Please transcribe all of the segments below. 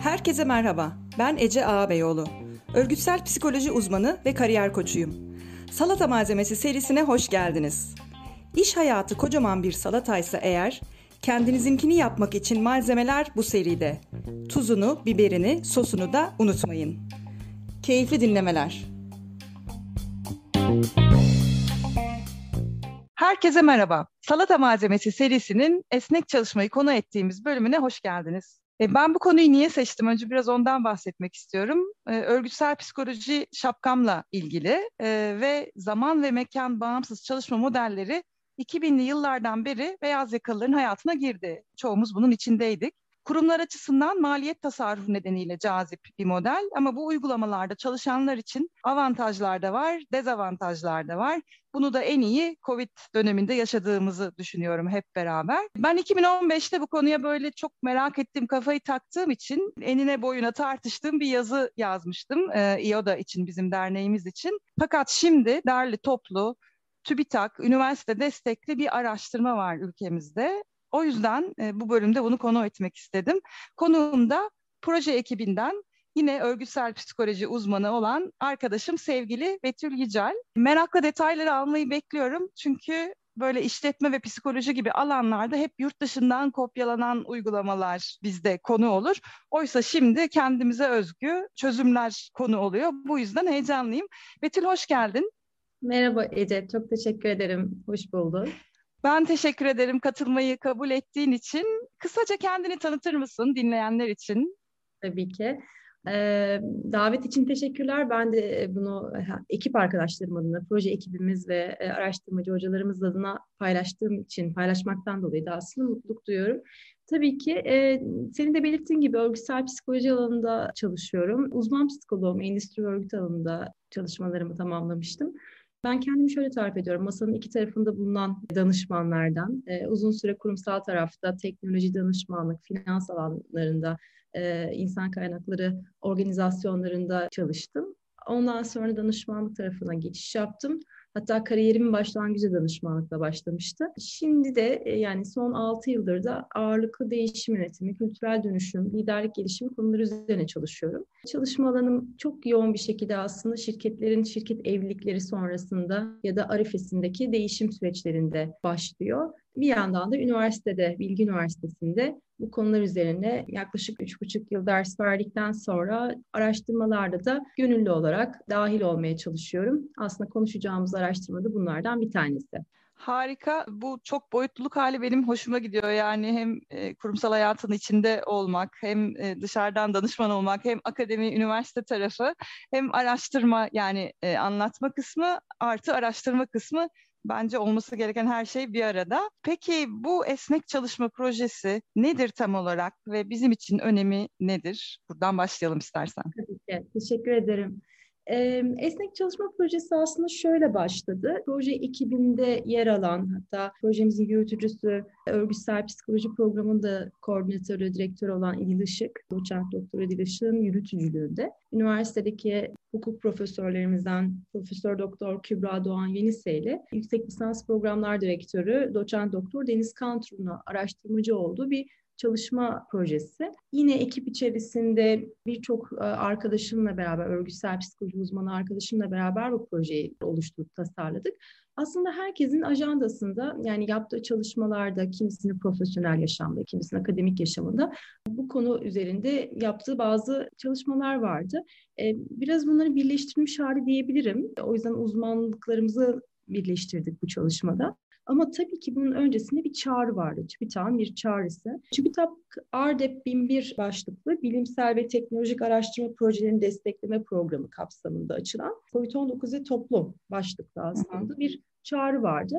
Herkese merhaba. Ben Ece Ağabeyoğlu. Örgütsel psikoloji uzmanı ve kariyer koçuyum. Salata malzemesi serisine hoş geldiniz. İş hayatı kocaman bir salataysa eğer, kendinizinkini yapmak için malzemeler bu seride. Tuzunu, biberini, sosunu da unutmayın. Keyifli dinlemeler. Herkese merhaba. Salata malzemesi serisinin esnek çalışmayı konu ettiğimiz bölümüne hoş geldiniz. E, ben bu konuyu niye seçtim? Önce biraz ondan bahsetmek istiyorum. E, örgütsel psikoloji şapkamla ilgili e, ve zaman ve mekan bağımsız çalışma modelleri 2000'li yıllardan beri beyaz yakalıların hayatına girdi. Çoğumuz bunun içindeydik. Kurumlar açısından maliyet tasarrufu nedeniyle cazip bir model ama bu uygulamalarda çalışanlar için avantajlar da var, dezavantajlar da var. Bunu da en iyi Covid döneminde yaşadığımızı düşünüyorum hep beraber. Ben 2015'te bu konuya böyle çok merak ettiğim, kafayı taktığım için enine boyuna tartıştığım bir yazı yazmıştım. Ee, İODA için, bizim derneğimiz için. Fakat şimdi derli toplu TÜBİTAK, üniversite destekli bir araştırma var ülkemizde. O yüzden e, bu bölümde bunu konu etmek istedim. Konuğum da proje ekibinden yine örgütsel psikoloji uzmanı olan arkadaşım sevgili Betül Yücel. Merakla detayları almayı bekliyorum çünkü böyle işletme ve psikoloji gibi alanlarda hep yurt dışından kopyalanan uygulamalar bizde konu olur. Oysa şimdi kendimize özgü çözümler konu oluyor. Bu yüzden heyecanlıyım. Betül hoş geldin. Merhaba Ece, çok teşekkür ederim. Hoş bulduk. Ben teşekkür ederim katılmayı kabul ettiğin için. Kısaca kendini tanıtır mısın dinleyenler için? Tabii ki. Davet için teşekkürler. Ben de bunu ekip arkadaşlarım adına, proje ekibimiz ve e, araştırmacı hocalarımız adına paylaştığım için, paylaşmaktan dolayı da aslında mutluluk duyuyorum. Tabii ki e, senin de belirttiğin gibi örgütsel psikoloji alanında çalışıyorum. Uzman psikoloğum, endüstri örgüt alanında çalışmalarımı tamamlamıştım. Ben kendimi şöyle tarif ediyorum. Masanın iki tarafında bulunan danışmanlardan, e, uzun süre kurumsal tarafta teknoloji danışmanlık, finans alanlarında, e, insan kaynakları organizasyonlarında çalıştım. Ondan sonra danışmanlık tarafına geçiş yaptım. Hatta kariyerimin başlangıcı danışmanlıkla başlamıştı. Şimdi de e, yani son 6 yıldır da ağırlıklı değişim yönetimi, kültürel dönüşüm, liderlik gelişimi konuları üzerine çalışıyorum. Çalışma alanım çok yoğun bir şekilde aslında şirketlerin şirket evlilikleri sonrasında ya da arifesindeki değişim süreçlerinde başlıyor. Bir yandan da üniversitede, Bilgi Üniversitesi'nde bu konular üzerine yaklaşık üç buçuk yıl ders verdikten sonra araştırmalarda da gönüllü olarak dahil olmaya çalışıyorum. Aslında konuşacağımız araştırma da bunlardan bir tanesi. Harika. Bu çok boyutluluk hali benim hoşuma gidiyor. Yani hem e, kurumsal hayatın içinde olmak, hem e, dışarıdan danışman olmak, hem akademi, üniversite tarafı, hem araştırma yani e, anlatma kısmı artı araştırma kısmı bence olması gereken her şey bir arada. Peki bu esnek çalışma projesi nedir tam olarak ve bizim için önemi nedir? Buradan başlayalım istersen. Tabii ki. Teşekkür ederim. Esnek Çalışma Projesi aslında şöyle başladı. Proje ekibinde yer alan hatta projemizin yürütücüsü örgütsel psikoloji programında koordinatörü, direktörü olan İdil Işık, doçent doktor İdil Işık'ın yürütücülüğünde üniversitedeki hukuk profesörlerimizden Profesör Doktor Kübra Doğan Yenise ile yüksek lisans programlar direktörü doçent doktor Deniz Kantur'una araştırmacı olduğu bir çalışma projesi. Yine ekip içerisinde birçok e, arkadaşımla beraber, örgütsel psikoloji uzmanı arkadaşımla beraber bu projeyi oluşturup tasarladık. Aslında herkesin ajandasında yani yaptığı çalışmalarda kimisinin profesyonel yaşamda, kimisinin akademik yaşamında bu konu üzerinde yaptığı bazı çalışmalar vardı. E, biraz bunları birleştirilmiş hali diyebilirim. O yüzden uzmanlıklarımızı birleştirdik bu çalışmada. Ama tabii ki bunun öncesinde bir çağrı vardı. TÜBİTAK'ın bir çağrısı. TÜBİTAK ARDEP 1001 başlıklı bilimsel ve teknolojik araştırma projelerini destekleme programı kapsamında açılan COVID-19 ve toplum başlıklı aslında bir çağrı vardı.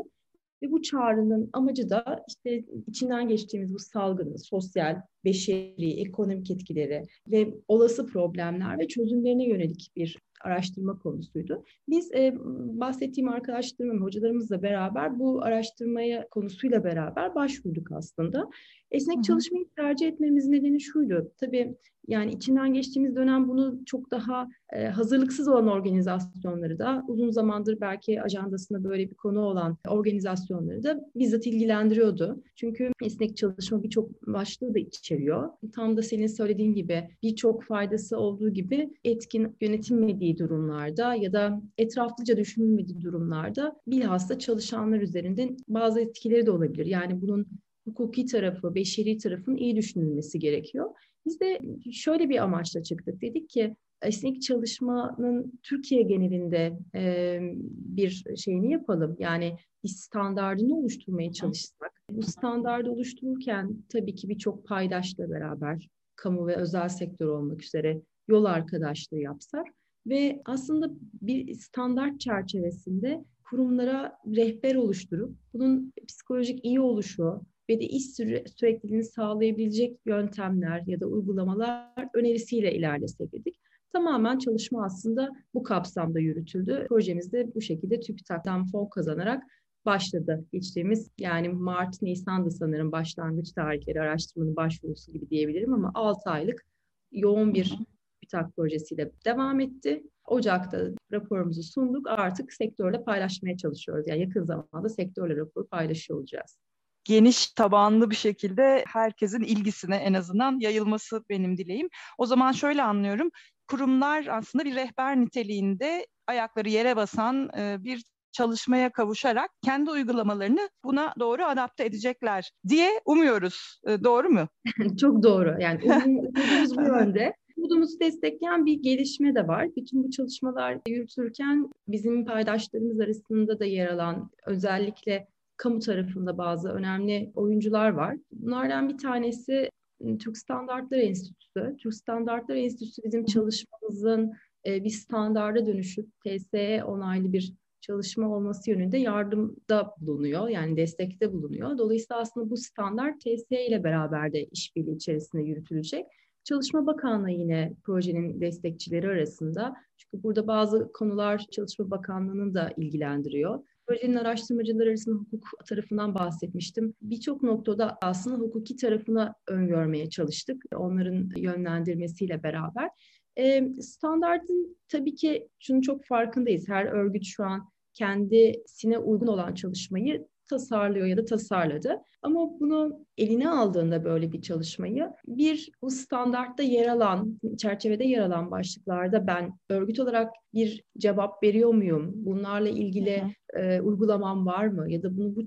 Ve bu çağrının amacı da işte içinden geçtiğimiz bu salgının sosyal, beşeri, ekonomik etkileri ve olası problemler ve çözümlerine yönelik bir araştırma konusuydu. Biz e, bahsettiğim arkadaşlarım, hocalarımızla beraber bu araştırmaya konusuyla beraber başvurduk aslında. Esnek Hı-hı. çalışmayı tercih etmemizin nedeni şuydu. Tabii yani içinden geçtiğimiz dönem bunu çok daha e, hazırlıksız olan organizasyonları da uzun zamandır belki ajandasında böyle bir konu olan organizasyonları da bizzat ilgilendiriyordu. Çünkü esnek çalışma birçok başlığı da içeriyor. Tam da senin söylediğin gibi birçok faydası olduğu gibi etkin yönetilmediği durumlarda ya da etraflıca düşünülmediği durumlarda bilhassa çalışanlar üzerinden bazı etkileri de olabilir. Yani bunun hukuki tarafı, beşeri tarafın iyi düşünülmesi gerekiyor. Biz de şöyle bir amaçla çıktık. Dedik ki esnek çalışmanın Türkiye genelinde e, bir şeyini yapalım. Yani bir standartını oluşturmaya çalışsak. Bu standardı oluştururken tabii ki birçok paydaşla beraber kamu ve özel sektör olmak üzere yol arkadaşlığı yapsak ve aslında bir standart çerçevesinde kurumlara rehber oluşturup bunun psikolojik iyi oluşu ve de iş süre, sürekliliğini sağlayabilecek yöntemler ya da uygulamalar önerisiyle ilerlesek dedik. Tamamen çalışma aslında bu kapsamda yürütüldü. Projemiz de bu şekilde TÜBİTAK'tan fon kazanarak başladı. Geçtiğimiz yani Mart, Nisan'da sanırım başlangıç tarihleri araştırmanın başvurusu gibi diyebilirim ama 6 aylık yoğun bir TÜBİTAK projesiyle devam etti. Ocak'ta raporumuzu sunduk. Artık sektörle paylaşmaya çalışıyoruz. Yani yakın zamanda sektörle raporu paylaşıyor olacağız geniş tabanlı bir şekilde herkesin ilgisine en azından yayılması benim dileğim. O zaman şöyle anlıyorum. Kurumlar aslında bir rehber niteliğinde ayakları yere basan e, bir çalışmaya kavuşarak kendi uygulamalarını buna doğru adapte edecekler diye umuyoruz. E, doğru mu? Çok doğru. Yani umudumuz bu yönde. Umudumuzu destekleyen bir gelişme de var. Bütün bu çalışmalar yürütürken bizim paydaşlarımız arasında da yer alan özellikle kamu tarafında bazı önemli oyuncular var. Bunlardan bir tanesi ıı, Türk Standartları Enstitüsü. Türk Standartları Enstitüsü bizim çalışmamızın bir standarda dönüşüp TSE onaylı bir çalışma olması yönünde yardımda bulunuyor. Yani destekte bulunuyor. Dolayısıyla aslında bu standart TSE ile beraber de işbirliği içerisinde yürütülecek. Çalışma Bakanlığı yine projenin destekçileri arasında. Çünkü burada bazı konular Çalışma Bakanlığı'nın da ilgilendiriyor. Projenin araştırmacılar arasında hukuk tarafından bahsetmiştim. Birçok noktada aslında hukuki tarafına öngörmeye çalıştık. Onların yönlendirmesiyle beraber. E, standartın tabii ki şunu çok farkındayız. Her örgüt şu an kendisine uygun olan çalışmayı tasarlıyor ya da tasarladı. Ama bunu eline aldığında böyle bir çalışmayı bir bu standartta yer alan, çerçevede yer alan başlıklarda ben örgüt olarak bir cevap veriyor muyum? Bunlarla ilgili e, uygulamam var mı? Ya da bunu bu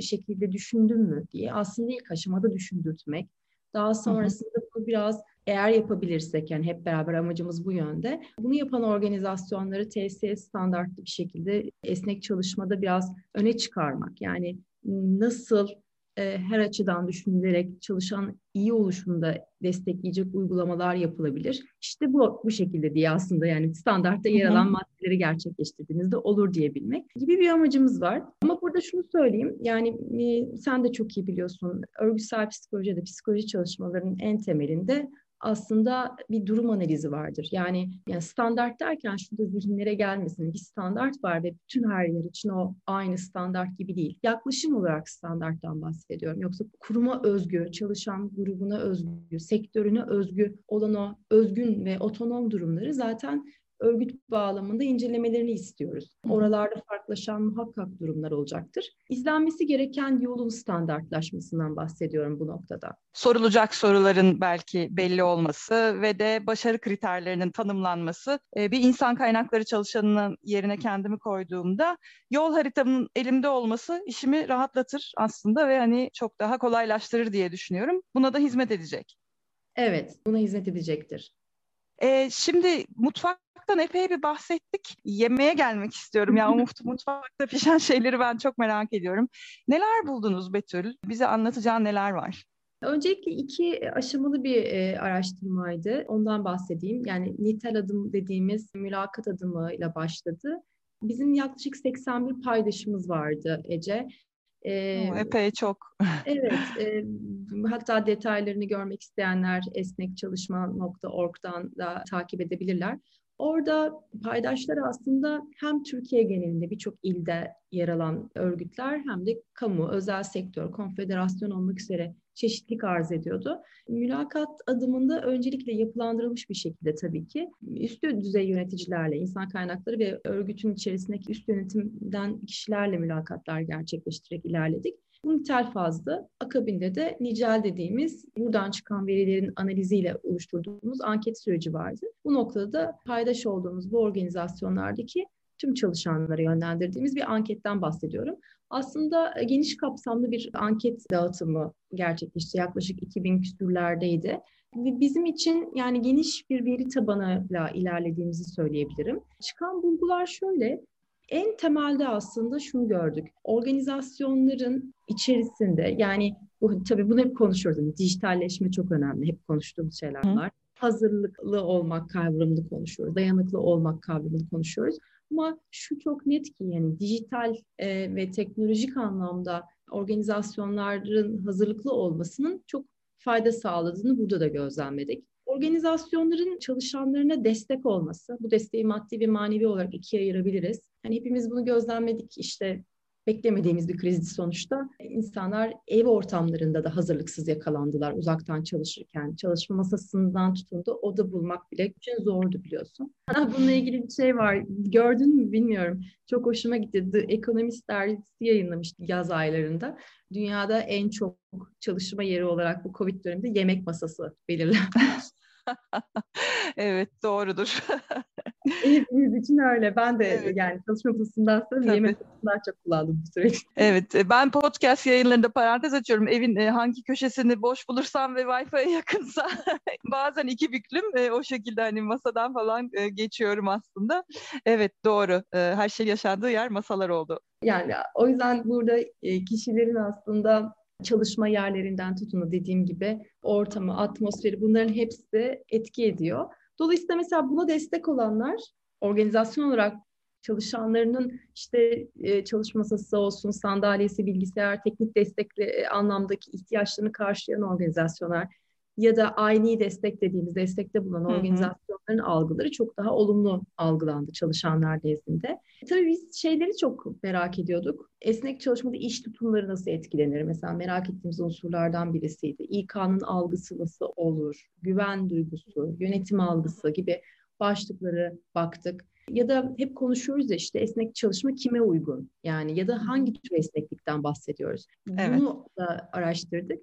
şekilde düşündüm mü diye aslında ilk aşamada düşündürtmek. Daha sonrasında bunu biraz eğer yapabilirsek yani hep beraber amacımız bu yönde. Bunu yapan organizasyonları TSS standartlı bir şekilde esnek çalışmada biraz öne çıkarmak. Yani nasıl e, her açıdan düşünülerek çalışan iyi oluşumda destekleyecek uygulamalar yapılabilir. İşte bu bu şekilde diye aslında yani standartta yer alan maddeleri gerçekleştirdiğinizde olur diyebilmek gibi bir amacımız var. Ama burada şunu söyleyeyim yani e, sen de çok iyi biliyorsun örgütsel psikolojide psikoloji çalışmalarının en temelinde aslında bir durum analizi vardır. Yani, yani standart derken şurada zihinlere gelmesin. Bir standart var ve bütün her yer için o aynı standart gibi değil. Yaklaşım olarak standarttan bahsediyorum. Yoksa kuruma özgü, çalışan grubuna özgü, sektörüne özgü olan o özgün ve otonom durumları zaten örgüt bağlamında incelemelerini istiyoruz. Oralarda farklılaşan muhakkak durumlar olacaktır. İzlenmesi gereken yolun standartlaşmasından bahsediyorum bu noktada. Sorulacak soruların belki belli olması ve de başarı kriterlerinin tanımlanması. E, bir insan kaynakları çalışanının yerine kendimi koyduğumda yol haritamın elimde olması işimi rahatlatır aslında ve hani çok daha kolaylaştırır diye düşünüyorum. Buna da hizmet edecek. Evet, buna hizmet edecektir. E, şimdi mutfaktan epey bir bahsettik. Yemeğe gelmek istiyorum. Ya yani mutfakta pişen şeyleri ben çok merak ediyorum. Neler buldunuz Betül? Bize anlatacağın neler var? Öncelikle iki aşamalı bir e, araştırmaydı. Ondan bahsedeyim. Yani nitel adım dediğimiz mülakat adımıyla başladı. Bizim yaklaşık 81 paydaşımız vardı Ece. Ee, epey çok. evet, e, hatta detaylarını görmek isteyenler esnekçalışma.org'dan da takip edebilirler. Orada paydaşlar aslında hem Türkiye genelinde birçok ilde yer alan örgütler hem de kamu, özel sektör, konfederasyon olmak üzere çeşitlilik arz ediyordu. Mülakat adımında öncelikle yapılandırılmış bir şekilde tabii ki üst düzey yöneticilerle, insan kaynakları ve örgütün içerisindeki üst yönetimden kişilerle mülakatlar gerçekleştirerek ilerledik. Bu nitel fazdı. Akabinde de nicel dediğimiz buradan çıkan verilerin analiziyle oluşturduğumuz anket süreci vardı. Bu noktada da paydaş olduğumuz bu organizasyonlardaki tüm çalışanlara yönlendirdiğimiz bir anketten bahsediyorum. Aslında geniş kapsamlı bir anket dağıtımı gerçekleşti. Yaklaşık 2000 küsürlerdeydi. Bizim için yani geniş bir veri tabanıyla ilerlediğimizi söyleyebilirim. Çıkan bulgular şöyle, en temelde aslında şunu gördük. Organizasyonların içerisinde yani bu tabii bunu hep konuşuyoruz. Yani dijitalleşme çok önemli. Hep konuştuğumuz şeyler var. Hı. Hazırlıklı olmak kavramını konuşuyoruz. Dayanıklı olmak kavramını konuşuyoruz. Ama şu çok net ki yani dijital e, ve teknolojik anlamda organizasyonların hazırlıklı olmasının çok fayda sağladığını burada da gözlemledik. Organizasyonların çalışanlarına destek olması, bu desteği maddi ve manevi olarak ikiye ayırabiliriz. Hani hepimiz bunu gözlemledik işte beklemediğimiz bir krizdi sonuçta. İnsanlar ev ortamlarında da hazırlıksız yakalandılar uzaktan çalışırken. Çalışma masasından tutun da oda bulmak bile için zordu biliyorsun. Bununla ilgili bir şey var. Gördün mü bilmiyorum. Çok hoşuma gitti. The Economist dergisi yayınlamıştı yaz aylarında. Dünyada en çok çalışma yeri olarak bu Covid döneminde yemek masası belirlenmiş. evet doğrudur. Hepimiz için öyle. Ben de evet. yani çalışma masasından sonra yemek daha çok kullandım bu süreçte. Evet e, ben podcast yayınlarında parantez açıyorum. Evin e, hangi köşesini boş bulursam ve Wi-Fi'ye yakınsa bazen iki büklüm e, o şekilde hani masadan falan geçiyorum aslında. Evet doğru. Her şey yaşandığı yer masalar oldu. Yani o yüzden burada kişilerin aslında çalışma yerlerinden tutun dediğim gibi ortamı, atmosferi bunların hepsi etki ediyor. Dolayısıyla mesela buna destek olanlar organizasyon olarak çalışanlarının işte e, çalışma masası olsun, sandalyesi, bilgisayar, teknik destekli e, anlamdaki ihtiyaçlarını karşılayan organizasyonlar ya da aynı destek dediğimiz destekte bulunan hı hı. organizasyonların algıları çok daha olumlu algılandı çalışanlar nezdinde. Tabii biz şeyleri çok merak ediyorduk. Esnek çalışmada iş tutumları nasıl etkilenir? Mesela merak ettiğimiz unsurlardan birisiydi. İK'nın algısı nasıl olur? Güven duygusu, yönetim algısı gibi başlıkları baktık. Ya da hep konuşuyoruz ya işte esnek çalışma kime uygun? Yani ya da hangi tür esneklikten bahsediyoruz? Bunu evet. da araştırdık.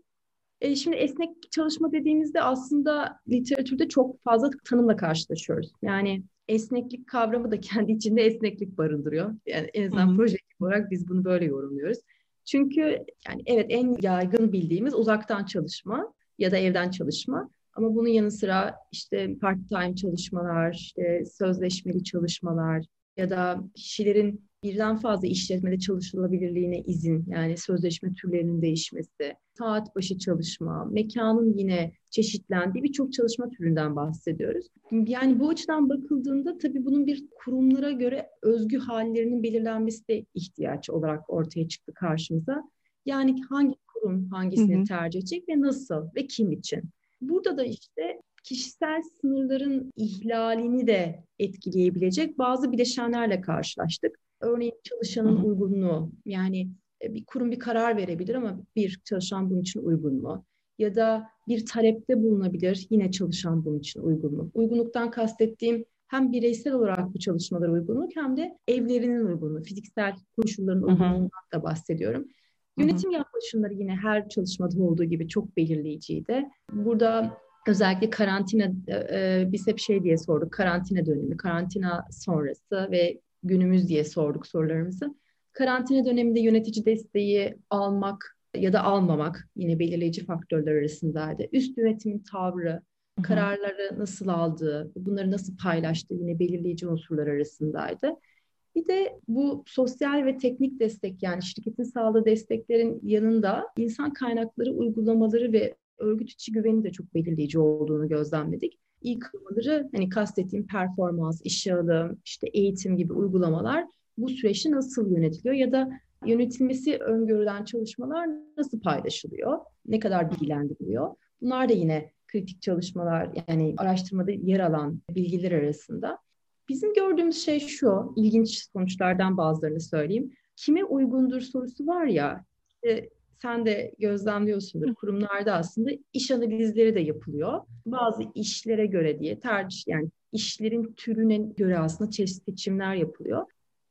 E, şimdi esnek çalışma dediğimizde aslında literatürde çok fazla tanımla karşılaşıyoruz. Yani esneklik kavramı da kendi içinde esneklik barındırıyor. Yani en azından proje olarak biz bunu böyle yorumluyoruz. Çünkü yani evet en yaygın bildiğimiz uzaktan çalışma ya da evden çalışma. Ama bunun yanı sıra işte part-time çalışmalar, işte sözleşmeli çalışmalar ya da kişilerin birden fazla işletmede çalışılabilirliğine izin yani sözleşme türlerinin değişmesi, saat başı çalışma, mekanın yine çeşitlendiği birçok çalışma türünden bahsediyoruz. Yani bu açıdan bakıldığında tabii bunun bir kurumlara göre özgü hallerinin belirlenmesi de ihtiyaç olarak ortaya çıktı karşımıza. Yani hangi kurum hangisini hı hı. tercih edecek ve nasıl ve kim için? Burada da işte kişisel sınırların ihlalini de etkileyebilecek bazı bileşenlerle karşılaştık. Örneğin çalışanın Hı-hı. uygunluğu yani e, bir kurum bir karar verebilir ama bir çalışan bunun için uygun mu? Ya da bir talepte bulunabilir yine çalışan bunun için uygun mu? Uygunluktan kastettiğim hem bireysel olarak bu çalışmalara uygunluk hem de evlerinin uygunluğu, fiziksel koşulların uygunluğundan da bahsediyorum. Yönetim yaklaşımları yine her çalışmada olduğu gibi çok belirleyiciydi. Burada özellikle karantina, e, e, biz hep şey diye sorduk, karantina dönemi, karantina sonrası ve günümüz diye sorduk sorularımızı. Karantina döneminde yönetici desteği almak ya da almamak yine belirleyici faktörler arasındaydı. Üst yönetimin tavrı, kararları nasıl aldığı, bunları nasıl paylaştığı yine belirleyici unsurlar arasındaydı. Bir de bu sosyal ve teknik destek yani şirketin sağladığı desteklerin yanında insan kaynakları uygulamaları ve örgüt içi güveni de çok belirleyici olduğunu gözlemledik ilk kılmaları hani kastettiğim performans, işe alım, işte eğitim gibi uygulamalar bu süreçte nasıl yönetiliyor ya da yönetilmesi öngörülen çalışmalar nasıl paylaşılıyor, ne kadar bilgilendiriliyor. Bunlar da yine kritik çalışmalar yani araştırmada yer alan bilgiler arasında. Bizim gördüğümüz şey şu, ilginç sonuçlardan bazılarını söyleyeyim. Kime uygundur sorusu var ya, sen de gözlemliyorsundur. Kurumlarda aslında iş analizleri de yapılıyor. Bazı işlere göre diye tercih yani işlerin türüne göre aslında çeşitli seçimler yapılıyor.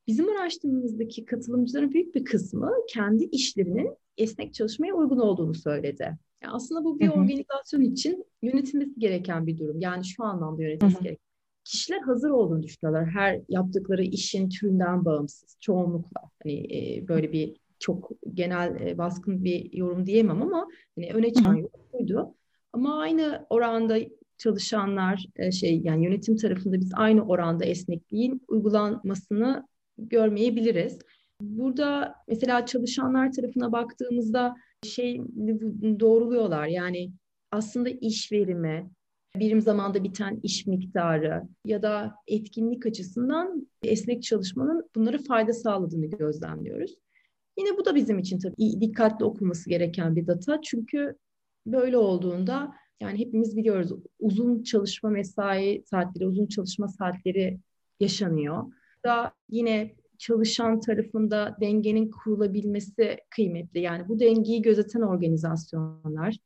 Bizim araştırmamızdaki katılımcıların büyük bir kısmı kendi işlerinin esnek çalışmaya uygun olduğunu söyledi. Yani aslında bu bir organizasyon için yönetilmesi gereken bir durum. Yani şu anlamda yönetilmesi gereken. Kişiler hazır olduğunu düşünüyorlar. Her yaptıkları işin türünden bağımsız çoğunlukla. Hani e, böyle bir çok genel e, baskın bir yorum diyemem ama hani öne çıkan yorum buydu. Ama aynı oranda çalışanlar e, şey yani yönetim tarafında biz aynı oranda esnekliğin uygulanmasını görmeyebiliriz. Burada mesela çalışanlar tarafına baktığımızda şey doğruluyorlar. Yani aslında iş verimi, birim zamanda biten iş miktarı ya da etkinlik açısından esnek çalışmanın bunları fayda sağladığını gözlemliyoruz. Yine bu da bizim için tabii dikkatli okunması gereken bir data. Çünkü böyle olduğunda yani hepimiz biliyoruz uzun çalışma mesai saatleri, uzun çalışma saatleri yaşanıyor. Da yine çalışan tarafında dengenin kurulabilmesi kıymetli. Yani bu dengeyi gözeten organizasyonlar,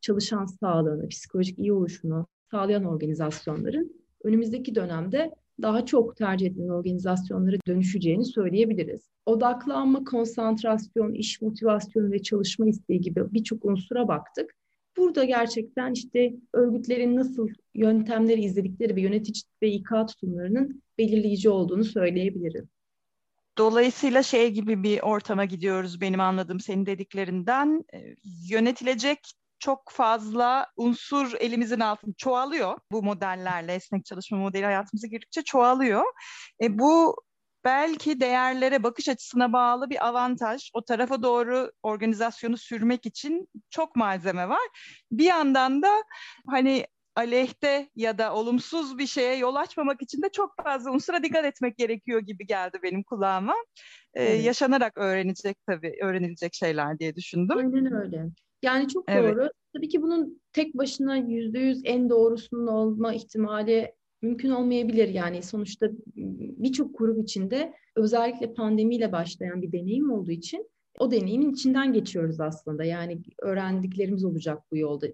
çalışan sağlığını, psikolojik iyi oluşunu sağlayan organizasyonların önümüzdeki dönemde daha çok tercih edilen organizasyonlara dönüşeceğini söyleyebiliriz. Odaklanma, konsantrasyon, iş motivasyonu ve çalışma isteği gibi birçok unsura baktık. Burada gerçekten işte örgütlerin nasıl yöntemleri izledikleri ve yönetici ve İK tutumlarının belirleyici olduğunu söyleyebilirim. Dolayısıyla şey gibi bir ortama gidiyoruz benim anladığım senin dediklerinden. Yönetilecek çok fazla unsur elimizin altında çoğalıyor. Bu modellerle esnek çalışma modeli hayatımıza girdikçe çoğalıyor. E, bu belki değerlere, bakış açısına bağlı bir avantaj. O tarafa doğru organizasyonu sürmek için çok malzeme var. Bir yandan da hani aleyhte ya da olumsuz bir şeye yol açmamak için de çok fazla unsura dikkat etmek gerekiyor gibi geldi benim kulağıma. Ee, evet. Yaşanarak öğrenecek tabii, öğrenilecek şeyler diye düşündüm. Aynen öyle. Yani çok evet. doğru. Tabii ki bunun tek başına yüzde yüz en doğrusunun olma ihtimali mümkün olmayabilir. Yani sonuçta birçok grup içinde özellikle pandemiyle başlayan bir deneyim olduğu için o deneyimin içinden geçiyoruz aslında. Yani öğrendiklerimiz olacak bu yolda.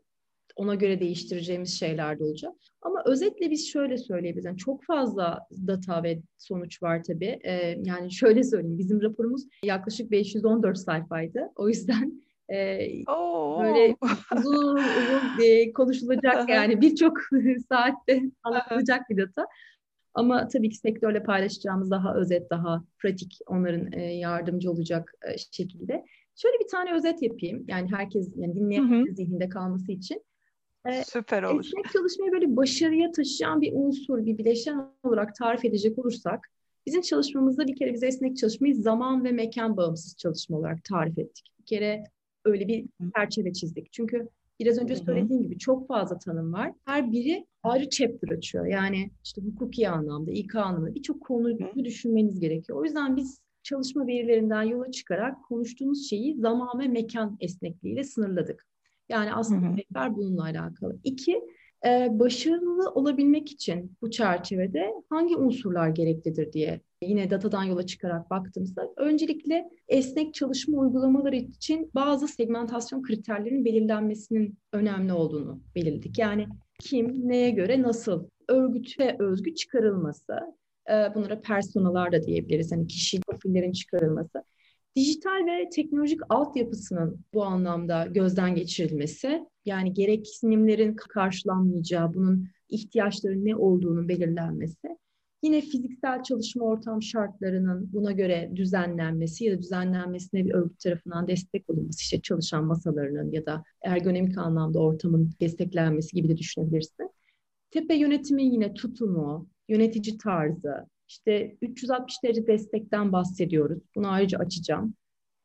Ona göre değiştireceğimiz şeyler de olacak. Ama özetle biz şöyle söyleyebiliriz. Yani çok fazla data ve sonuç var tabii. Ee, yani şöyle söyleyeyim. Bizim raporumuz yaklaşık 514 sayfaydı. O yüzden e, böyle uzun uzun e, konuşulacak yani birçok saatte anlatılacak bir data. Ama tabii ki sektörle paylaşacağımız daha özet, daha pratik, onların e, yardımcı olacak e, şekilde. Şöyle bir tane özet yapayım. Yani herkes, yani dinleyen zihninde kalması için. E, Süper olur. Esnek çalışmayı böyle başarıya taşıyan bir unsur, bir bileşen olarak tarif edecek olursak, bizim çalışmamızda bir kere biz esnek çalışmayı zaman ve mekan bağımsız çalışma olarak tarif ettik. Bir kere öyle bir çerçeve çizdik. Çünkü biraz önce söylediğim gibi çok fazla tanım var. Her biri ayrı chapter açıyor. Yani işte hukuki anlamda, İK anlamda birçok konuyu düşünmeniz gerekiyor. O yüzden biz çalışma verilerinden yola çıkarak konuştuğumuz şeyi zaman ve mekan esnekliğiyle sınırladık. Yani aslında rehber bununla alakalı. İki, e, başarılı olabilmek için bu çerçevede hangi unsurlar gereklidir diye yine datadan yola çıkarak baktığımızda öncelikle esnek çalışma uygulamaları için bazı segmentasyon kriterlerinin belirlenmesinin önemli olduğunu belirledik. Yani kim, neye göre, nasıl örgüte özgü çıkarılması, e, bunlara personalar da diyebiliriz. Hani kişi profillerin çıkarılması. Dijital ve teknolojik altyapısının bu anlamda gözden geçirilmesi, yani gereksinimlerin karşılanmayacağı, bunun ihtiyaçların ne olduğunu belirlenmesi Yine fiziksel çalışma ortam şartlarının buna göre düzenlenmesi ya da düzenlenmesine bir örgüt tarafından destek olunması, işte çalışan masalarının ya da ergonomik anlamda ortamın desteklenmesi gibi de düşünebilirsin. Tepe yönetimi yine tutumu, yönetici tarzı, işte 360 derece destekten bahsediyoruz. Bunu ayrıca açacağım.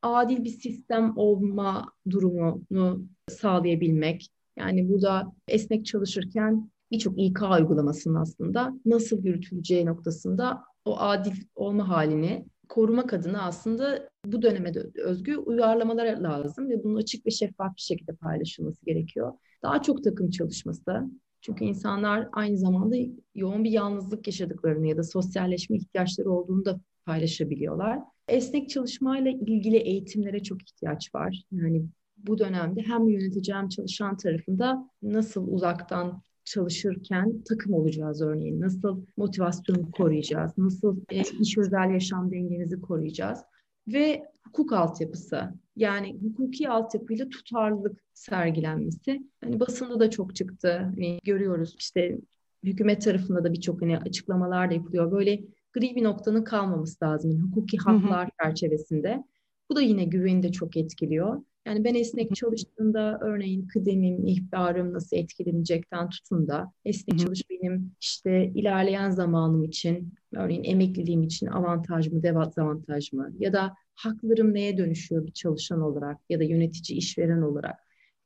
Adil bir sistem olma durumunu sağlayabilmek. Yani burada esnek çalışırken birçok İK uygulamasının aslında nasıl yürütüleceği noktasında o adil olma halini korumak adına aslında bu döneme özgü uyarlamalar lazım ve bunun açık ve şeffaf bir şekilde paylaşılması gerekiyor. Daha çok takım çalışması, Çünkü insanlar aynı zamanda yoğun bir yalnızlık yaşadıklarını ya da sosyalleşme ihtiyaçları olduğunu da paylaşabiliyorlar. Esnek çalışmayla ilgili eğitimlere çok ihtiyaç var. Yani bu dönemde hem yönetici hem çalışan tarafında nasıl uzaktan çalışırken takım olacağız örneğin. Nasıl motivasyonu koruyacağız? Nasıl e, iş özel yaşam dengenizi koruyacağız? Ve hukuk altyapısı yani hukuki altyapıyla tutarlılık sergilenmesi. Hani basında da çok çıktı. Hani görüyoruz işte hükümet tarafında da birçok hani açıklamalar da yapılıyor. Böyle gri bir noktanın kalmaması lazım. Yani hukuki haklar hı hı. çerçevesinde. Bu da yine güveni de çok etkiliyor. Yani ben esnek çalıştığımda örneğin kıdemim, ihbarım nasıl etkilenecekten tutun da esnek çalış benim işte ilerleyen zamanım için, örneğin emekliliğim için avantaj mı, dezavantaj mı ya da haklarım neye dönüşüyor bir çalışan olarak ya da yönetici, işveren olarak.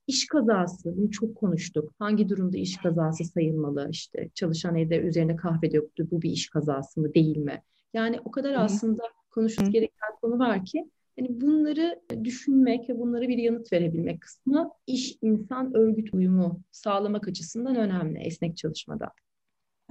İş kazası, bunu çok konuştuk. Hangi durumda iş kazası sayılmalı? İşte çalışan evde üzerine kahve döktü, bu bir iş kazası mı, değil mi? Yani o kadar aslında konuşulması gereken konu var ki yani bunları düşünmek ve bunlara bir yanıt verebilmek kısmı iş, insan, örgüt uyumu sağlamak açısından önemli esnek çalışmada.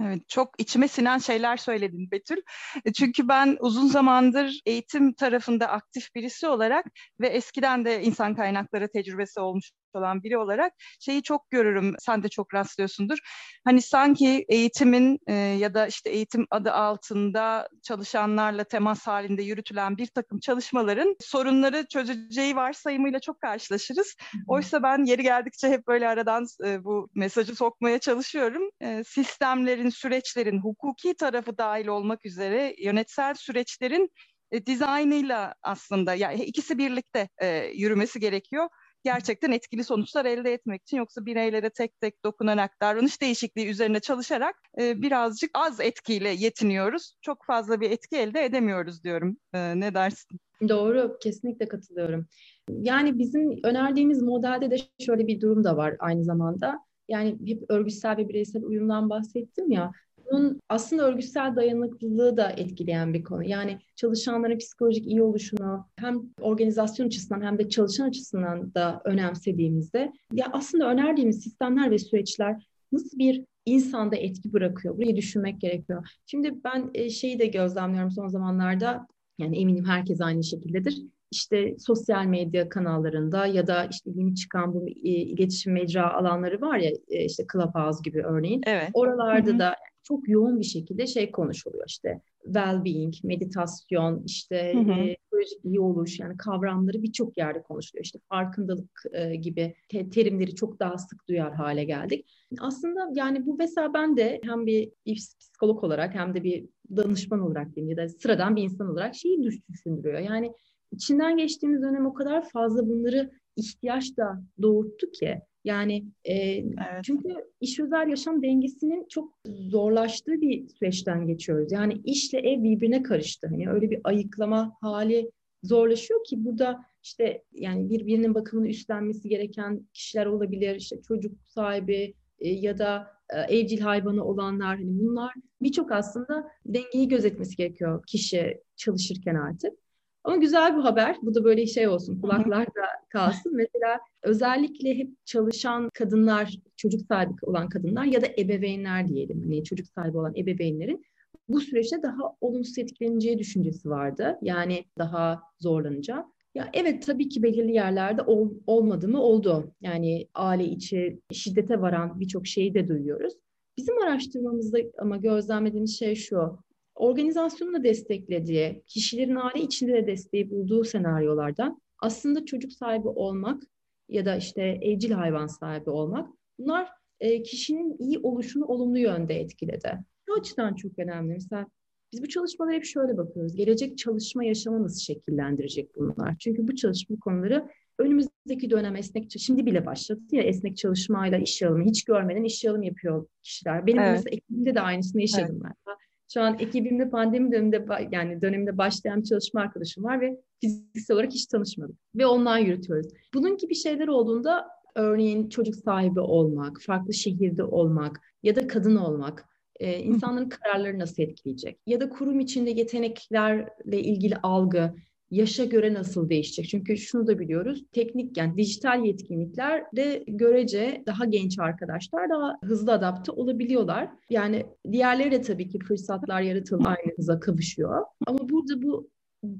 Evet, çok içime sinen şeyler söyledin Betül. E, çünkü ben uzun zamandır eğitim tarafında aktif birisi olarak ve eskiden de insan kaynakları tecrübesi olmuş olan biri olarak şeyi çok görürüm. Sen de çok rastlıyorsundur. Hani sanki eğitimin e, ya da işte eğitim adı altında çalışanlarla temas halinde yürütülen bir takım çalışmaların sorunları çözeceği varsayımıyla çok karşılaşırız. Oysa ben yeri geldikçe hep böyle aradan e, bu mesajı sokmaya çalışıyorum. E, sistemlerin, süreçlerin, hukuki tarafı dahil olmak üzere yönetsel süreçlerin e, dizaynıyla aslında yani ikisi birlikte e, yürümesi gerekiyor gerçekten etkili sonuçlar elde etmek için yoksa bireylere tek tek dokunarak davranış değişikliği üzerine çalışarak e, birazcık az etkiyle yetiniyoruz. Çok fazla bir etki elde edemiyoruz diyorum. E, ne dersin? Doğru, kesinlikle katılıyorum. Yani bizim önerdiğimiz modelde de şöyle bir durum da var aynı zamanda. Yani hep örgütsel ve bireysel uyumdan bahsettim ya bunun aslında örgütsel dayanıklılığı da etkileyen bir konu. Yani çalışanların psikolojik iyi oluşunu hem organizasyon açısından hem de çalışan açısından da önemsediğimizde ya aslında önerdiğimiz sistemler ve süreçler nasıl bir insanda etki bırakıyor? Burayı düşünmek gerekiyor. Şimdi ben e, şeyi de gözlemliyorum son zamanlarda. Yani eminim herkes aynı şekildedir işte sosyal medya kanallarında ya da işte yeni çıkan bu e, iletişim mecra alanları var ya e, işte Clubhouse gibi örneğin. Evet. Oralarda Hı-hı. da çok yoğun bir şekilde şey konuşuluyor işte well-being, meditasyon, işte e, psikolojik iyi oluş yani kavramları birçok yerde konuşuluyor. İşte farkındalık e, gibi te- terimleri çok daha sık duyar hale geldik. Aslında yani bu mesela ben de hem bir psikolog olarak hem de bir danışman olarak diyeyim ya da sıradan bir insan olarak şeyi düşündürüyor. Yani içinden geçtiğimiz dönem o kadar fazla bunları ihtiyaç da doğurttu ki yani e, evet. çünkü iş özel yaşam dengesinin çok zorlaştığı bir süreçten geçiyoruz. Yani işle ev birbirine karıştı. Hani öyle bir ayıklama hali zorlaşıyor ki burada işte yani birbirinin bakımını üstlenmesi gereken kişiler olabilir. İşte çocuk sahibi e, ya da e, evcil hayvanı olanlar hani bunlar birçok aslında dengeyi gözetmesi gerekiyor kişi çalışırken artık. Ama güzel bir haber. Bu da böyle şey olsun, kulaklarda kalsın. Mesela özellikle hep çalışan kadınlar, çocuk sahibi olan kadınlar ya da ebeveynler diyelim. Hani çocuk sahibi olan ebeveynlerin bu süreçte daha olumsuz etkileneceği düşüncesi vardı. Yani daha zorlanacak. Ya evet tabii ki belirli yerlerde ol, olmadı mı oldu. Yani aile içi şiddete varan birçok şeyi de duyuyoruz. Bizim araştırmamızda ama gözlemlediğimiz şey şu organizasyonun da desteklediği, kişilerin aile içinde de desteği bulduğu senaryolardan aslında çocuk sahibi olmak ya da işte evcil hayvan sahibi olmak bunlar e, kişinin iyi oluşunu olumlu yönde etkiledi. Bu açıdan çok önemli. Mesela biz bu çalışmalara hep şöyle bakıyoruz. Gelecek çalışma yaşamı nasıl şekillendirecek bunlar? Çünkü bu çalışma konuları önümüzdeki dönem esnek, şimdi bile başladı ya esnek çalışmayla iş alımı. Hiç görmeden iş alım yapıyor kişiler. Benim evet. mesela ekibimde de aynısını yaşadım evet. ben. Şu an ekibimde pandemi döneminde yani döneminde başlayan bir çalışma arkadaşım var ve fiziksel olarak hiç tanışmadık. Ve ondan yürütüyoruz. Bunun gibi şeyler olduğunda örneğin çocuk sahibi olmak, farklı şehirde olmak ya da kadın olmak e, insanların kararları nasıl etkileyecek? Ya da kurum içinde yeteneklerle ilgili algı yaşa göre nasıl değişecek? Çünkü şunu da biliyoruz. Teknik yani dijital yetkinlikler de görece daha genç arkadaşlar daha hızlı adapte olabiliyorlar. Yani diğerleri de tabii ki fırsatlar yaratılıp aynı hıza kavuşuyor. Ama burada bu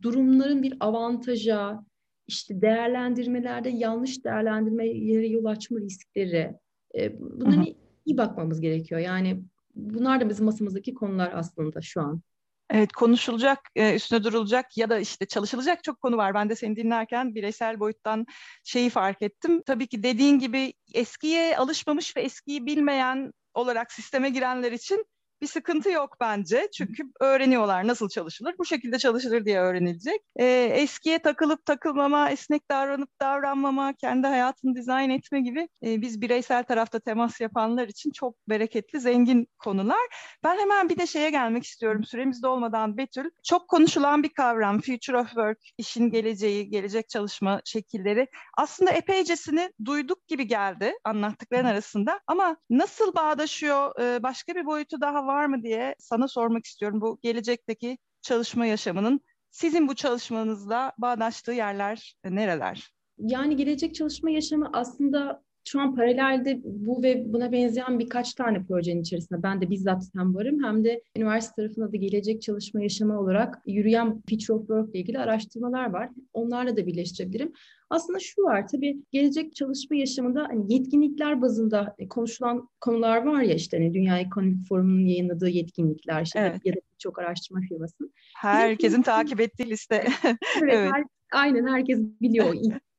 durumların bir avantaja, işte değerlendirmelerde yanlış değerlendirmelere yol açma riskleri, e, bunlara iyi bakmamız gerekiyor. Yani bunlar da bizim masamızdaki konular aslında şu an. Evet konuşulacak, e, üstüne durulacak ya da işte çalışılacak çok konu var. Ben de seni dinlerken bireysel boyuttan şeyi fark ettim. Tabii ki dediğin gibi eskiye alışmamış ve eskiyi bilmeyen olarak sisteme girenler için bir sıkıntı yok bence. Çünkü öğreniyorlar nasıl çalışılır. Bu şekilde çalışılır diye öğrenilecek. E, eskiye takılıp takılmama, esnek davranıp davranmama, kendi hayatını dizayn etme gibi e, biz bireysel tarafta temas yapanlar için çok bereketli, zengin konular. Ben hemen bir de şeye gelmek istiyorum. Süremiz dolmadan Betül. Çok konuşulan bir kavram. Future of Work, işin geleceği, gelecek çalışma şekilleri. Aslında epeycesini duyduk gibi geldi anlattıkların arasında. Ama nasıl bağdaşıyor? E, başka bir boyutu daha var var mı diye sana sormak istiyorum. Bu gelecekteki çalışma yaşamının sizin bu çalışmanızla bağdaştığı yerler nereler? Yani gelecek çalışma yaşamı aslında şu an paralelde bu ve buna benzeyen birkaç tane projenin içerisinde ben de bizzat hem varım hem de üniversite tarafında da gelecek çalışma yaşamı olarak yürüyen Future of Work ile ilgili araştırmalar var. Onlarla da birleştirebilirim. Aslında şu var tabii gelecek çalışma yaşamında hani yetkinlikler bazında konuşulan konular var ya işte hani Dünya Ekonomik Forumu'nun yayınladığı yetkinlikler işte evet. ya da birçok araştırma firmasının. Herkesin takip ettiği liste. evet, evet. Her, aynen herkes biliyor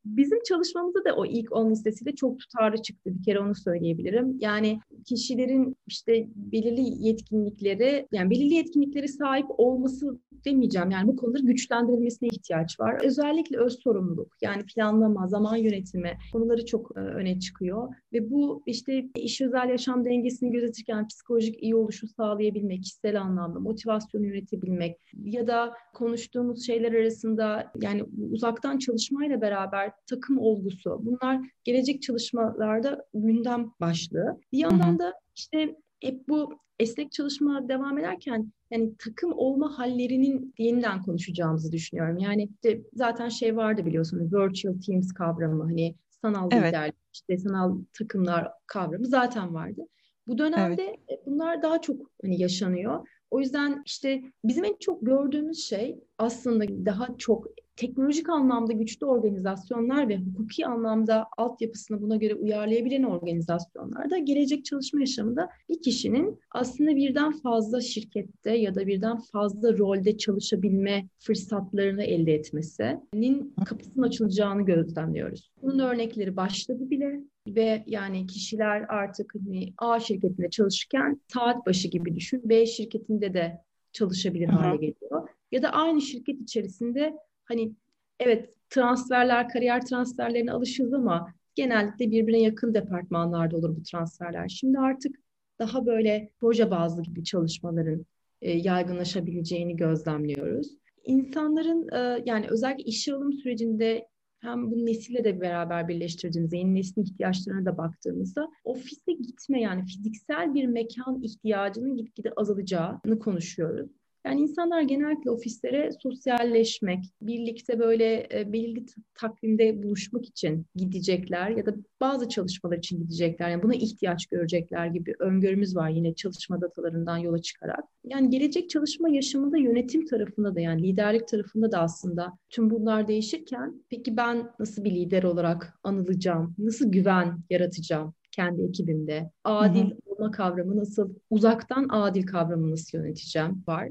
Bizim çalışmamızda da o ilk 10 listesi de çok tutarlı çıktı. Bir kere onu söyleyebilirim. Yani kişilerin işte belirli yetkinlikleri, yani belirli yetkinlikleri sahip olması demeyeceğim. Yani bu konuları güçlendirilmesine ihtiyaç var. Özellikle öz sorumluluk, yani planlama, zaman yönetimi konuları çok e, öne çıkıyor. Ve bu işte iş özel yaşam dengesini gözetirken psikolojik iyi oluşu sağlayabilmek, kişisel anlamda motivasyonu yönetebilmek ya da konuştuğumuz şeyler arasında yani uzaktan çalışmayla beraber takım olgusu bunlar gelecek çalışmalarda gündem başlığı. Bir yandan da işte hep bu esnek çalışma devam ederken yani takım olma hallerinin yeniden konuşacağımızı düşünüyorum. Yani işte zaten şey vardı biliyorsunuz virtual teams kavramı hani sanal evet. liderlik, işte sanal takımlar kavramı zaten vardı. Bu dönemde evet. bunlar daha çok hani yaşanıyor. O yüzden işte bizim en çok gördüğümüz şey aslında daha çok teknolojik anlamda güçlü organizasyonlar ve hukuki anlamda altyapısını buna göre uyarlayabilen organizasyonlarda gelecek çalışma yaşamında bir kişinin aslında birden fazla şirkette ya da birden fazla rolde çalışabilme fırsatlarını elde etmesinin kapısının açılacağını gözlemliyoruz. Bunun örnekleri başladı bile ve yani kişiler artık hani A şirketinde çalışırken saat başı gibi düşün. B şirketinde de çalışabilir Hı-hı. hale geliyor. Ya da aynı şirket içerisinde hani evet transferler, kariyer transferlerine alışırız ama genellikle birbirine yakın departmanlarda olur bu transferler. Şimdi artık daha böyle proje bazlı gibi çalışmaların e, yaygınlaşabileceğini gözlemliyoruz. İnsanların e, yani özellikle işe alım sürecinde hem bu nesille de beraber birleştirdiğimizde, yeni neslin ihtiyaçlarına da baktığımızda ofise gitme yani fiziksel bir mekan ihtiyacının gitgide azalacağını konuşuyoruz. Yani insanlar genellikle ofislere sosyalleşmek, birlikte böyle e, belirli takvimde buluşmak için gidecekler ya da bazı çalışmalar için gidecekler. Yani buna ihtiyaç görecekler gibi öngörümüz var yine çalışma datalarından yola çıkarak. Yani gelecek çalışma yaşamında yönetim tarafında da yani liderlik tarafında da aslında tüm bunlar değişirken peki ben nasıl bir lider olarak anılacağım? Nasıl güven yaratacağım? kendi ekibimde. Adil olma kavramı nasıl, uzaktan adil kavramı nasıl yöneteceğim var.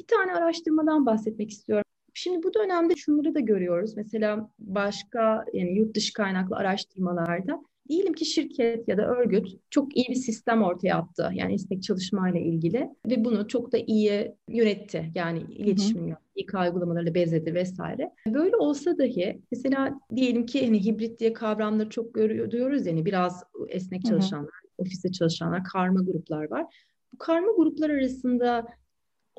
Bir tane araştırmadan bahsetmek istiyorum. Şimdi bu dönemde şunları da görüyoruz. Mesela başka yani yurt dışı kaynaklı araştırmalarda diyelim ki şirket ya da örgüt çok iyi bir sistem ortaya attı. Yani esnek çalışmayla ilgili ve bunu çok da iyi yönetti. Yani iletişim İK uygulamalarıyla bezledi vesaire. Böyle olsa dahi mesela diyelim ki hani hibrit diye kavramları çok görüyor, duyuyoruz yani biraz esnek çalışanlar, hı hı. ofiste çalışanlar, karma gruplar var. Bu karma gruplar arasında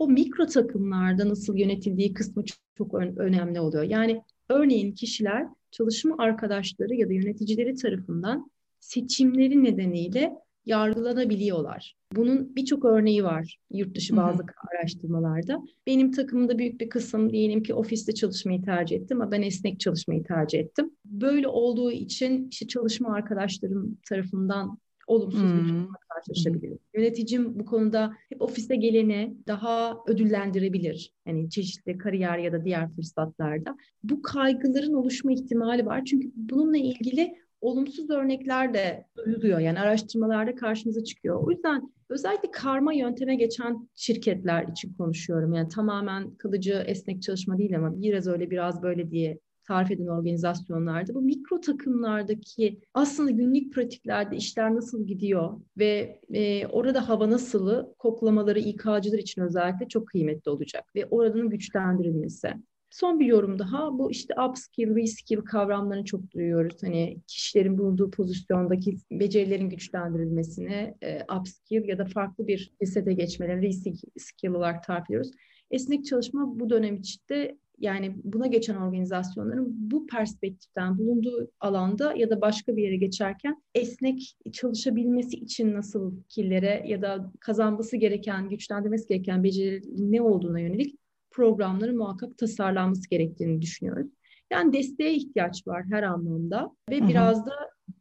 o mikro takımlarda nasıl yönetildiği kısmı çok önemli oluyor. Yani örneğin kişiler çalışma arkadaşları ya da yöneticileri tarafından seçimleri nedeniyle yargılanabiliyorlar. Bunun birçok örneği var yurt dışı bazı hı hı. araştırmalarda. Benim takımımda büyük bir kısım diyelim ki ofiste çalışmayı tercih ettim ama ben esnek çalışmayı tercih ettim. Böyle olduğu için işte çalışma arkadaşlarım tarafından olumsuz hmm. bir durumla karşılaşabilirim. Hmm. Yöneticim bu konuda hep ofise geleni daha ödüllendirebilir. Yani çeşitli kariyer ya da diğer fırsatlarda. Bu kaygıların oluşma ihtimali var. Çünkü bununla ilgili olumsuz örnekler de duyuluyor. Yani araştırmalarda karşımıza çıkıyor. O yüzden özellikle karma yönteme geçen şirketler için konuşuyorum. Yani tamamen kalıcı esnek çalışma değil ama biraz öyle biraz böyle diye tarif eden organizasyonlarda bu mikro takımlardaki aslında günlük pratiklerde işler nasıl gidiyor ve e, orada hava nasılı koklamaları İK'cılar için özellikle çok kıymetli olacak ve oranın güçlendirilmesi. Son bir yorum daha bu işte upskill, reskill kavramlarını çok duyuyoruz. Hani kişilerin bulunduğu pozisyondaki becerilerin güçlendirilmesine e, upskill ya da farklı bir lisede geçmelerini reskill olarak tarif ediyoruz. Esnek çalışma bu dönem içinde yani buna geçen organizasyonların bu perspektiften bulunduğu alanda ya da başka bir yere geçerken esnek çalışabilmesi için nasıl killere ya da kazanması gereken, güçlendirmesi gereken beceri ne olduğuna yönelik programların muhakkak tasarlanması gerektiğini düşünüyoruz. Yani desteğe ihtiyaç var her anlamda ve Hı-hı. biraz da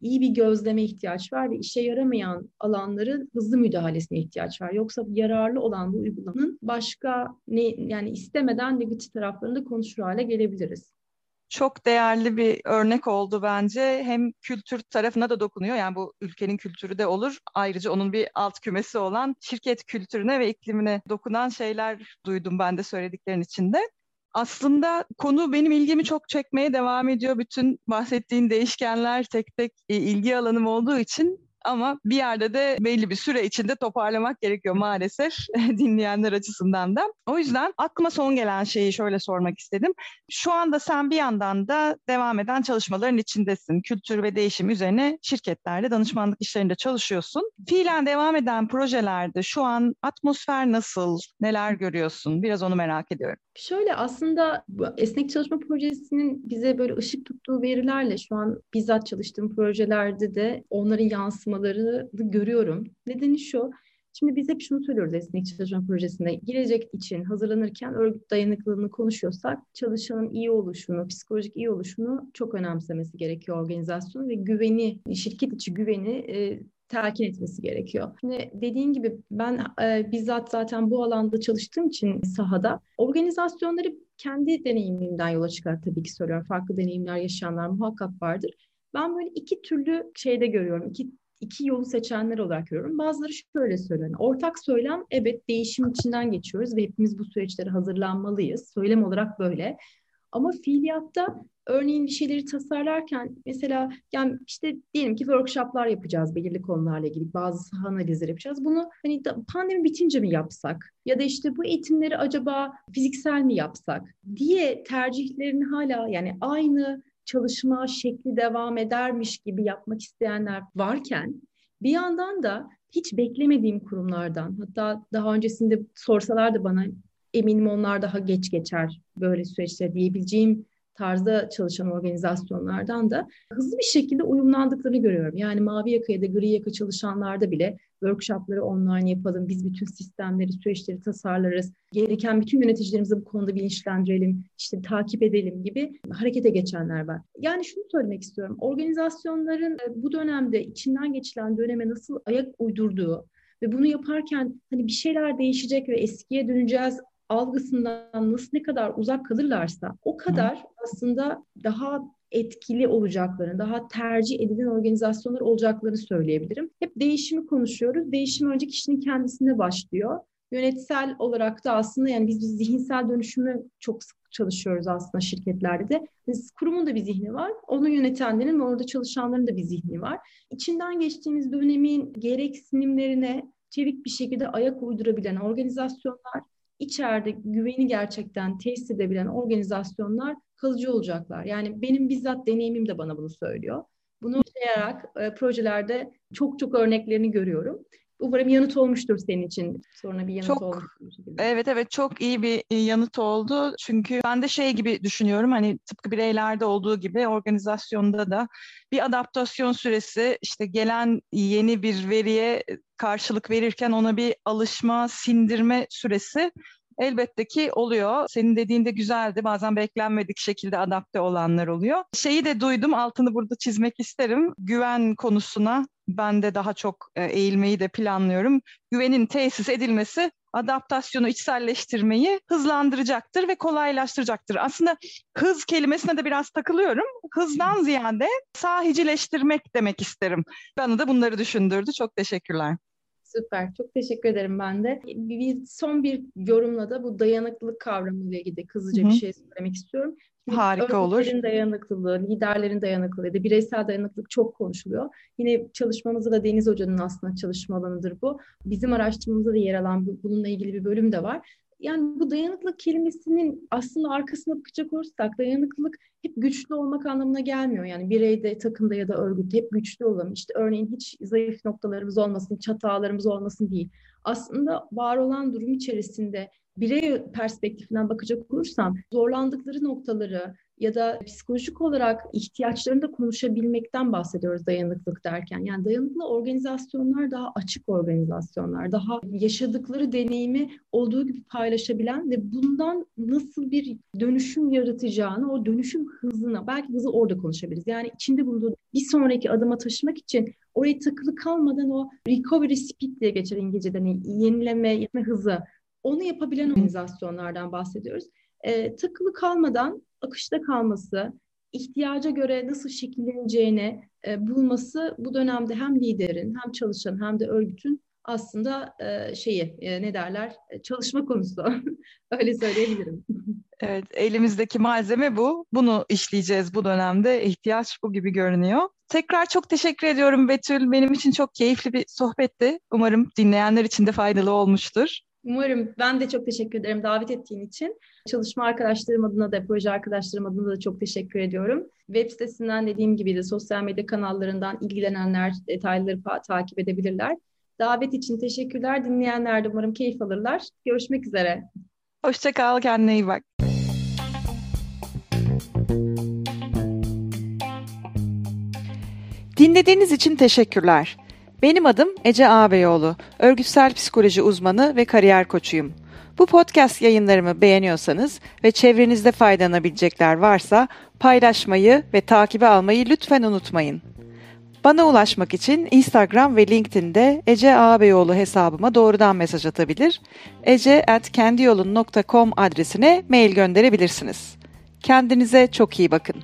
iyi bir gözleme ihtiyaç var ve işe yaramayan alanların hızlı müdahalesine ihtiyaç var. Yoksa yararlı olan bu uygulamanın başka ne yani istemeden negatif taraflarını da konuşur hale gelebiliriz çok değerli bir örnek oldu bence. Hem kültür tarafına da dokunuyor. Yani bu ülkenin kültürü de olur. Ayrıca onun bir alt kümesi olan şirket kültürüne ve iklimine dokunan şeyler duydum ben de söylediklerin içinde. Aslında konu benim ilgimi çok çekmeye devam ediyor. Bütün bahsettiğin değişkenler tek tek e, ilgi alanım olduğu için ama bir yerde de belli bir süre içinde toparlamak gerekiyor maalesef dinleyenler açısından da. O yüzden aklıma son gelen şeyi şöyle sormak istedim. Şu anda sen bir yandan da devam eden çalışmaların içindesin. Kültür ve değişim üzerine şirketlerde danışmanlık işlerinde çalışıyorsun. Fiilen devam eden projelerde şu an atmosfer nasıl? Neler görüyorsun? Biraz onu merak ediyorum. Şöyle aslında esnek çalışma projesinin bize böyle ışık tuttuğu verilerle şu an bizzat çalıştığım projelerde de onların yansımalarını görüyorum. Nedeni şu, Şimdi biz hep şunu söylüyoruz esnek çalışma projesinde. Gelecek için hazırlanırken örgüt dayanıklılığını konuşuyorsak çalışanın iyi oluşunu, psikolojik iyi oluşunu çok önemsemesi gerekiyor organizasyonun ve güveni, şirket içi güveni e, telkin etmesi gerekiyor. Şimdi dediğin gibi ben e, bizzat zaten bu alanda çalıştığım için sahada organizasyonları kendi deneyimimden yola çıkar tabii ki söylüyorum. Farklı deneyimler yaşayanlar muhakkak vardır. Ben böyle iki türlü şeyde görüyorum. İki iki yolu seçenler olarak görüyorum. Bazıları şöyle söylüyor. ortak söylem evet değişim içinden geçiyoruz ve hepimiz bu süreçlere hazırlanmalıyız. Söylem olarak böyle. Ama fiiliyatta örneğin bir şeyleri tasarlarken mesela yani işte diyelim ki workshoplar yapacağız belirli konularla ilgili bazı saha analizleri yapacağız. Bunu hani pandemi bitince mi yapsak ya da işte bu eğitimleri acaba fiziksel mi yapsak diye tercihlerini hala yani aynı çalışma şekli devam edermiş gibi yapmak isteyenler varken bir yandan da hiç beklemediğim kurumlardan hatta daha öncesinde sorsalar da bana eminim onlar daha geç geçer böyle süreçte diyebileceğim tarzda çalışan organizasyonlardan da hızlı bir şekilde uyumlandıklarını görüyorum. Yani mavi yaka ya da gri yaka çalışanlarda bile workshopları online yapalım, biz bütün sistemleri, süreçleri tasarlarız, gereken bütün yöneticilerimizi bu konuda bilinçlendirelim, işte takip edelim gibi harekete geçenler var. Yani şunu söylemek istiyorum, organizasyonların e, bu dönemde içinden geçilen döneme nasıl ayak uydurduğu ve bunu yaparken hani bir şeyler değişecek ve eskiye döneceğiz algısından nasıl ne kadar uzak kalırlarsa o kadar Hı. aslında daha etkili olacaklarını, daha tercih edilen organizasyonlar olacaklarını söyleyebilirim. Hep değişimi konuşuyoruz. Değişim önce kişinin kendisinde başlıyor. Yönetsel olarak da aslında yani biz, biz zihinsel dönüşümü çok sık çalışıyoruz aslında şirketlerde de. Biz, kurumun da bir zihni var. Onu yönetenlerin ve orada çalışanların da bir zihni var. İçinden geçtiğimiz dönemin gereksinimlerine çevik bir şekilde ayak uydurabilen organizasyonlar içeride güveni gerçekten tesis edebilen organizasyonlar kalıcı olacaklar. Yani benim bizzat deneyimim de bana bunu söylüyor. Bunu yaşayarak e, projelerde çok çok örneklerini görüyorum. Umarım yanıt olmuştur senin için. Sonra bir yanıt çok, olmuştur. Evet evet çok iyi bir e, yanıt oldu. Çünkü ben de şey gibi düşünüyorum hani tıpkı bireylerde olduğu gibi organizasyonda da bir adaptasyon süresi işte gelen yeni bir veriye karşılık verirken ona bir alışma, sindirme süresi elbette ki oluyor. Senin dediğinde güzeldi. Bazen beklenmedik şekilde adapte olanlar oluyor. Şeyi de duydum, altını burada çizmek isterim. Güven konusuna ben de daha çok e, eğilmeyi de planlıyorum. Güvenin tesis edilmesi adaptasyonu içselleştirmeyi hızlandıracaktır ve kolaylaştıracaktır. Aslında hız kelimesine de biraz takılıyorum. Hızdan ziyade sahicileştirmek demek isterim. Bana da bunları düşündürdü. Çok teşekkürler. Süper. Çok teşekkür ederim ben de. Bir, son bir yorumla da bu dayanıklılık kavramıyla ilgili hızlıca Hı-hı. bir şey söylemek istiyorum. Harika olur. dayanıklılığı, liderlerin dayanıklılığı ya da bireysel dayanıklılık çok konuşuluyor. Yine çalışmamızda da Deniz Hoca'nın aslında çalışma alanıdır bu. Bizim araştırmamızda da yer alan bununla ilgili bir bölüm de var yani bu dayanıklılık kelimesinin aslında arkasına bakacak olursak dayanıklılık hep güçlü olmak anlamına gelmiyor. Yani bireyde, takımda ya da örgütte hep güçlü olalım. İşte örneğin hiç zayıf noktalarımız olmasın, çatalarımız olmasın değil. Aslında var olan durum içerisinde birey perspektifinden bakacak olursam zorlandıkları noktaları, ya da psikolojik olarak ihtiyaçlarını da konuşabilmekten bahsediyoruz dayanıklılık derken. Yani dayanıklı organizasyonlar daha açık organizasyonlar, daha yaşadıkları deneyimi olduğu gibi paylaşabilen ve bundan nasıl bir dönüşüm yaratacağını, o dönüşüm hızına, belki hızı orada konuşabiliriz. Yani içinde bulunduğu bir sonraki adıma taşımak için oraya takılı kalmadan o recovery speed diye geçer İngilizce'de, yani yenileme, yetme hızı, onu yapabilen organizasyonlardan bahsediyoruz. E, takılı kalmadan akışta kalması, ihtiyaca göre nasıl şekilleneceğini e, bulması bu dönemde hem liderin hem çalışan hem de örgütün aslında e, şeyi e, ne derler e, çalışma konusu öyle söyleyebilirim. Evet elimizdeki malzeme bu. Bunu işleyeceğiz bu dönemde. İhtiyaç bu gibi görünüyor. Tekrar çok teşekkür ediyorum Betül. Benim için çok keyifli bir sohbetti. Umarım dinleyenler için de faydalı olmuştur. Umarım. Ben de çok teşekkür ederim davet ettiğin için. Çalışma arkadaşlarım adına da, proje arkadaşlarım adına da çok teşekkür ediyorum. Web sitesinden dediğim gibi de sosyal medya kanallarından ilgilenenler detayları takip edebilirler. Davet için teşekkürler. Dinleyenler de umarım keyif alırlar. Görüşmek üzere. Hoşçakal, kendine iyi bak. Dinlediğiniz için teşekkürler. Benim adım Ece Ağabeyoğlu, örgütsel psikoloji uzmanı ve kariyer koçuyum. Bu podcast yayınlarımı beğeniyorsanız ve çevrenizde faydalanabilecekler varsa paylaşmayı ve takibe almayı lütfen unutmayın. Bana ulaşmak için Instagram ve LinkedIn'de Ece Ağabeyoğlu hesabıma doğrudan mesaj atabilir, ece.kendiyolun.com adresine mail gönderebilirsiniz. Kendinize çok iyi bakın.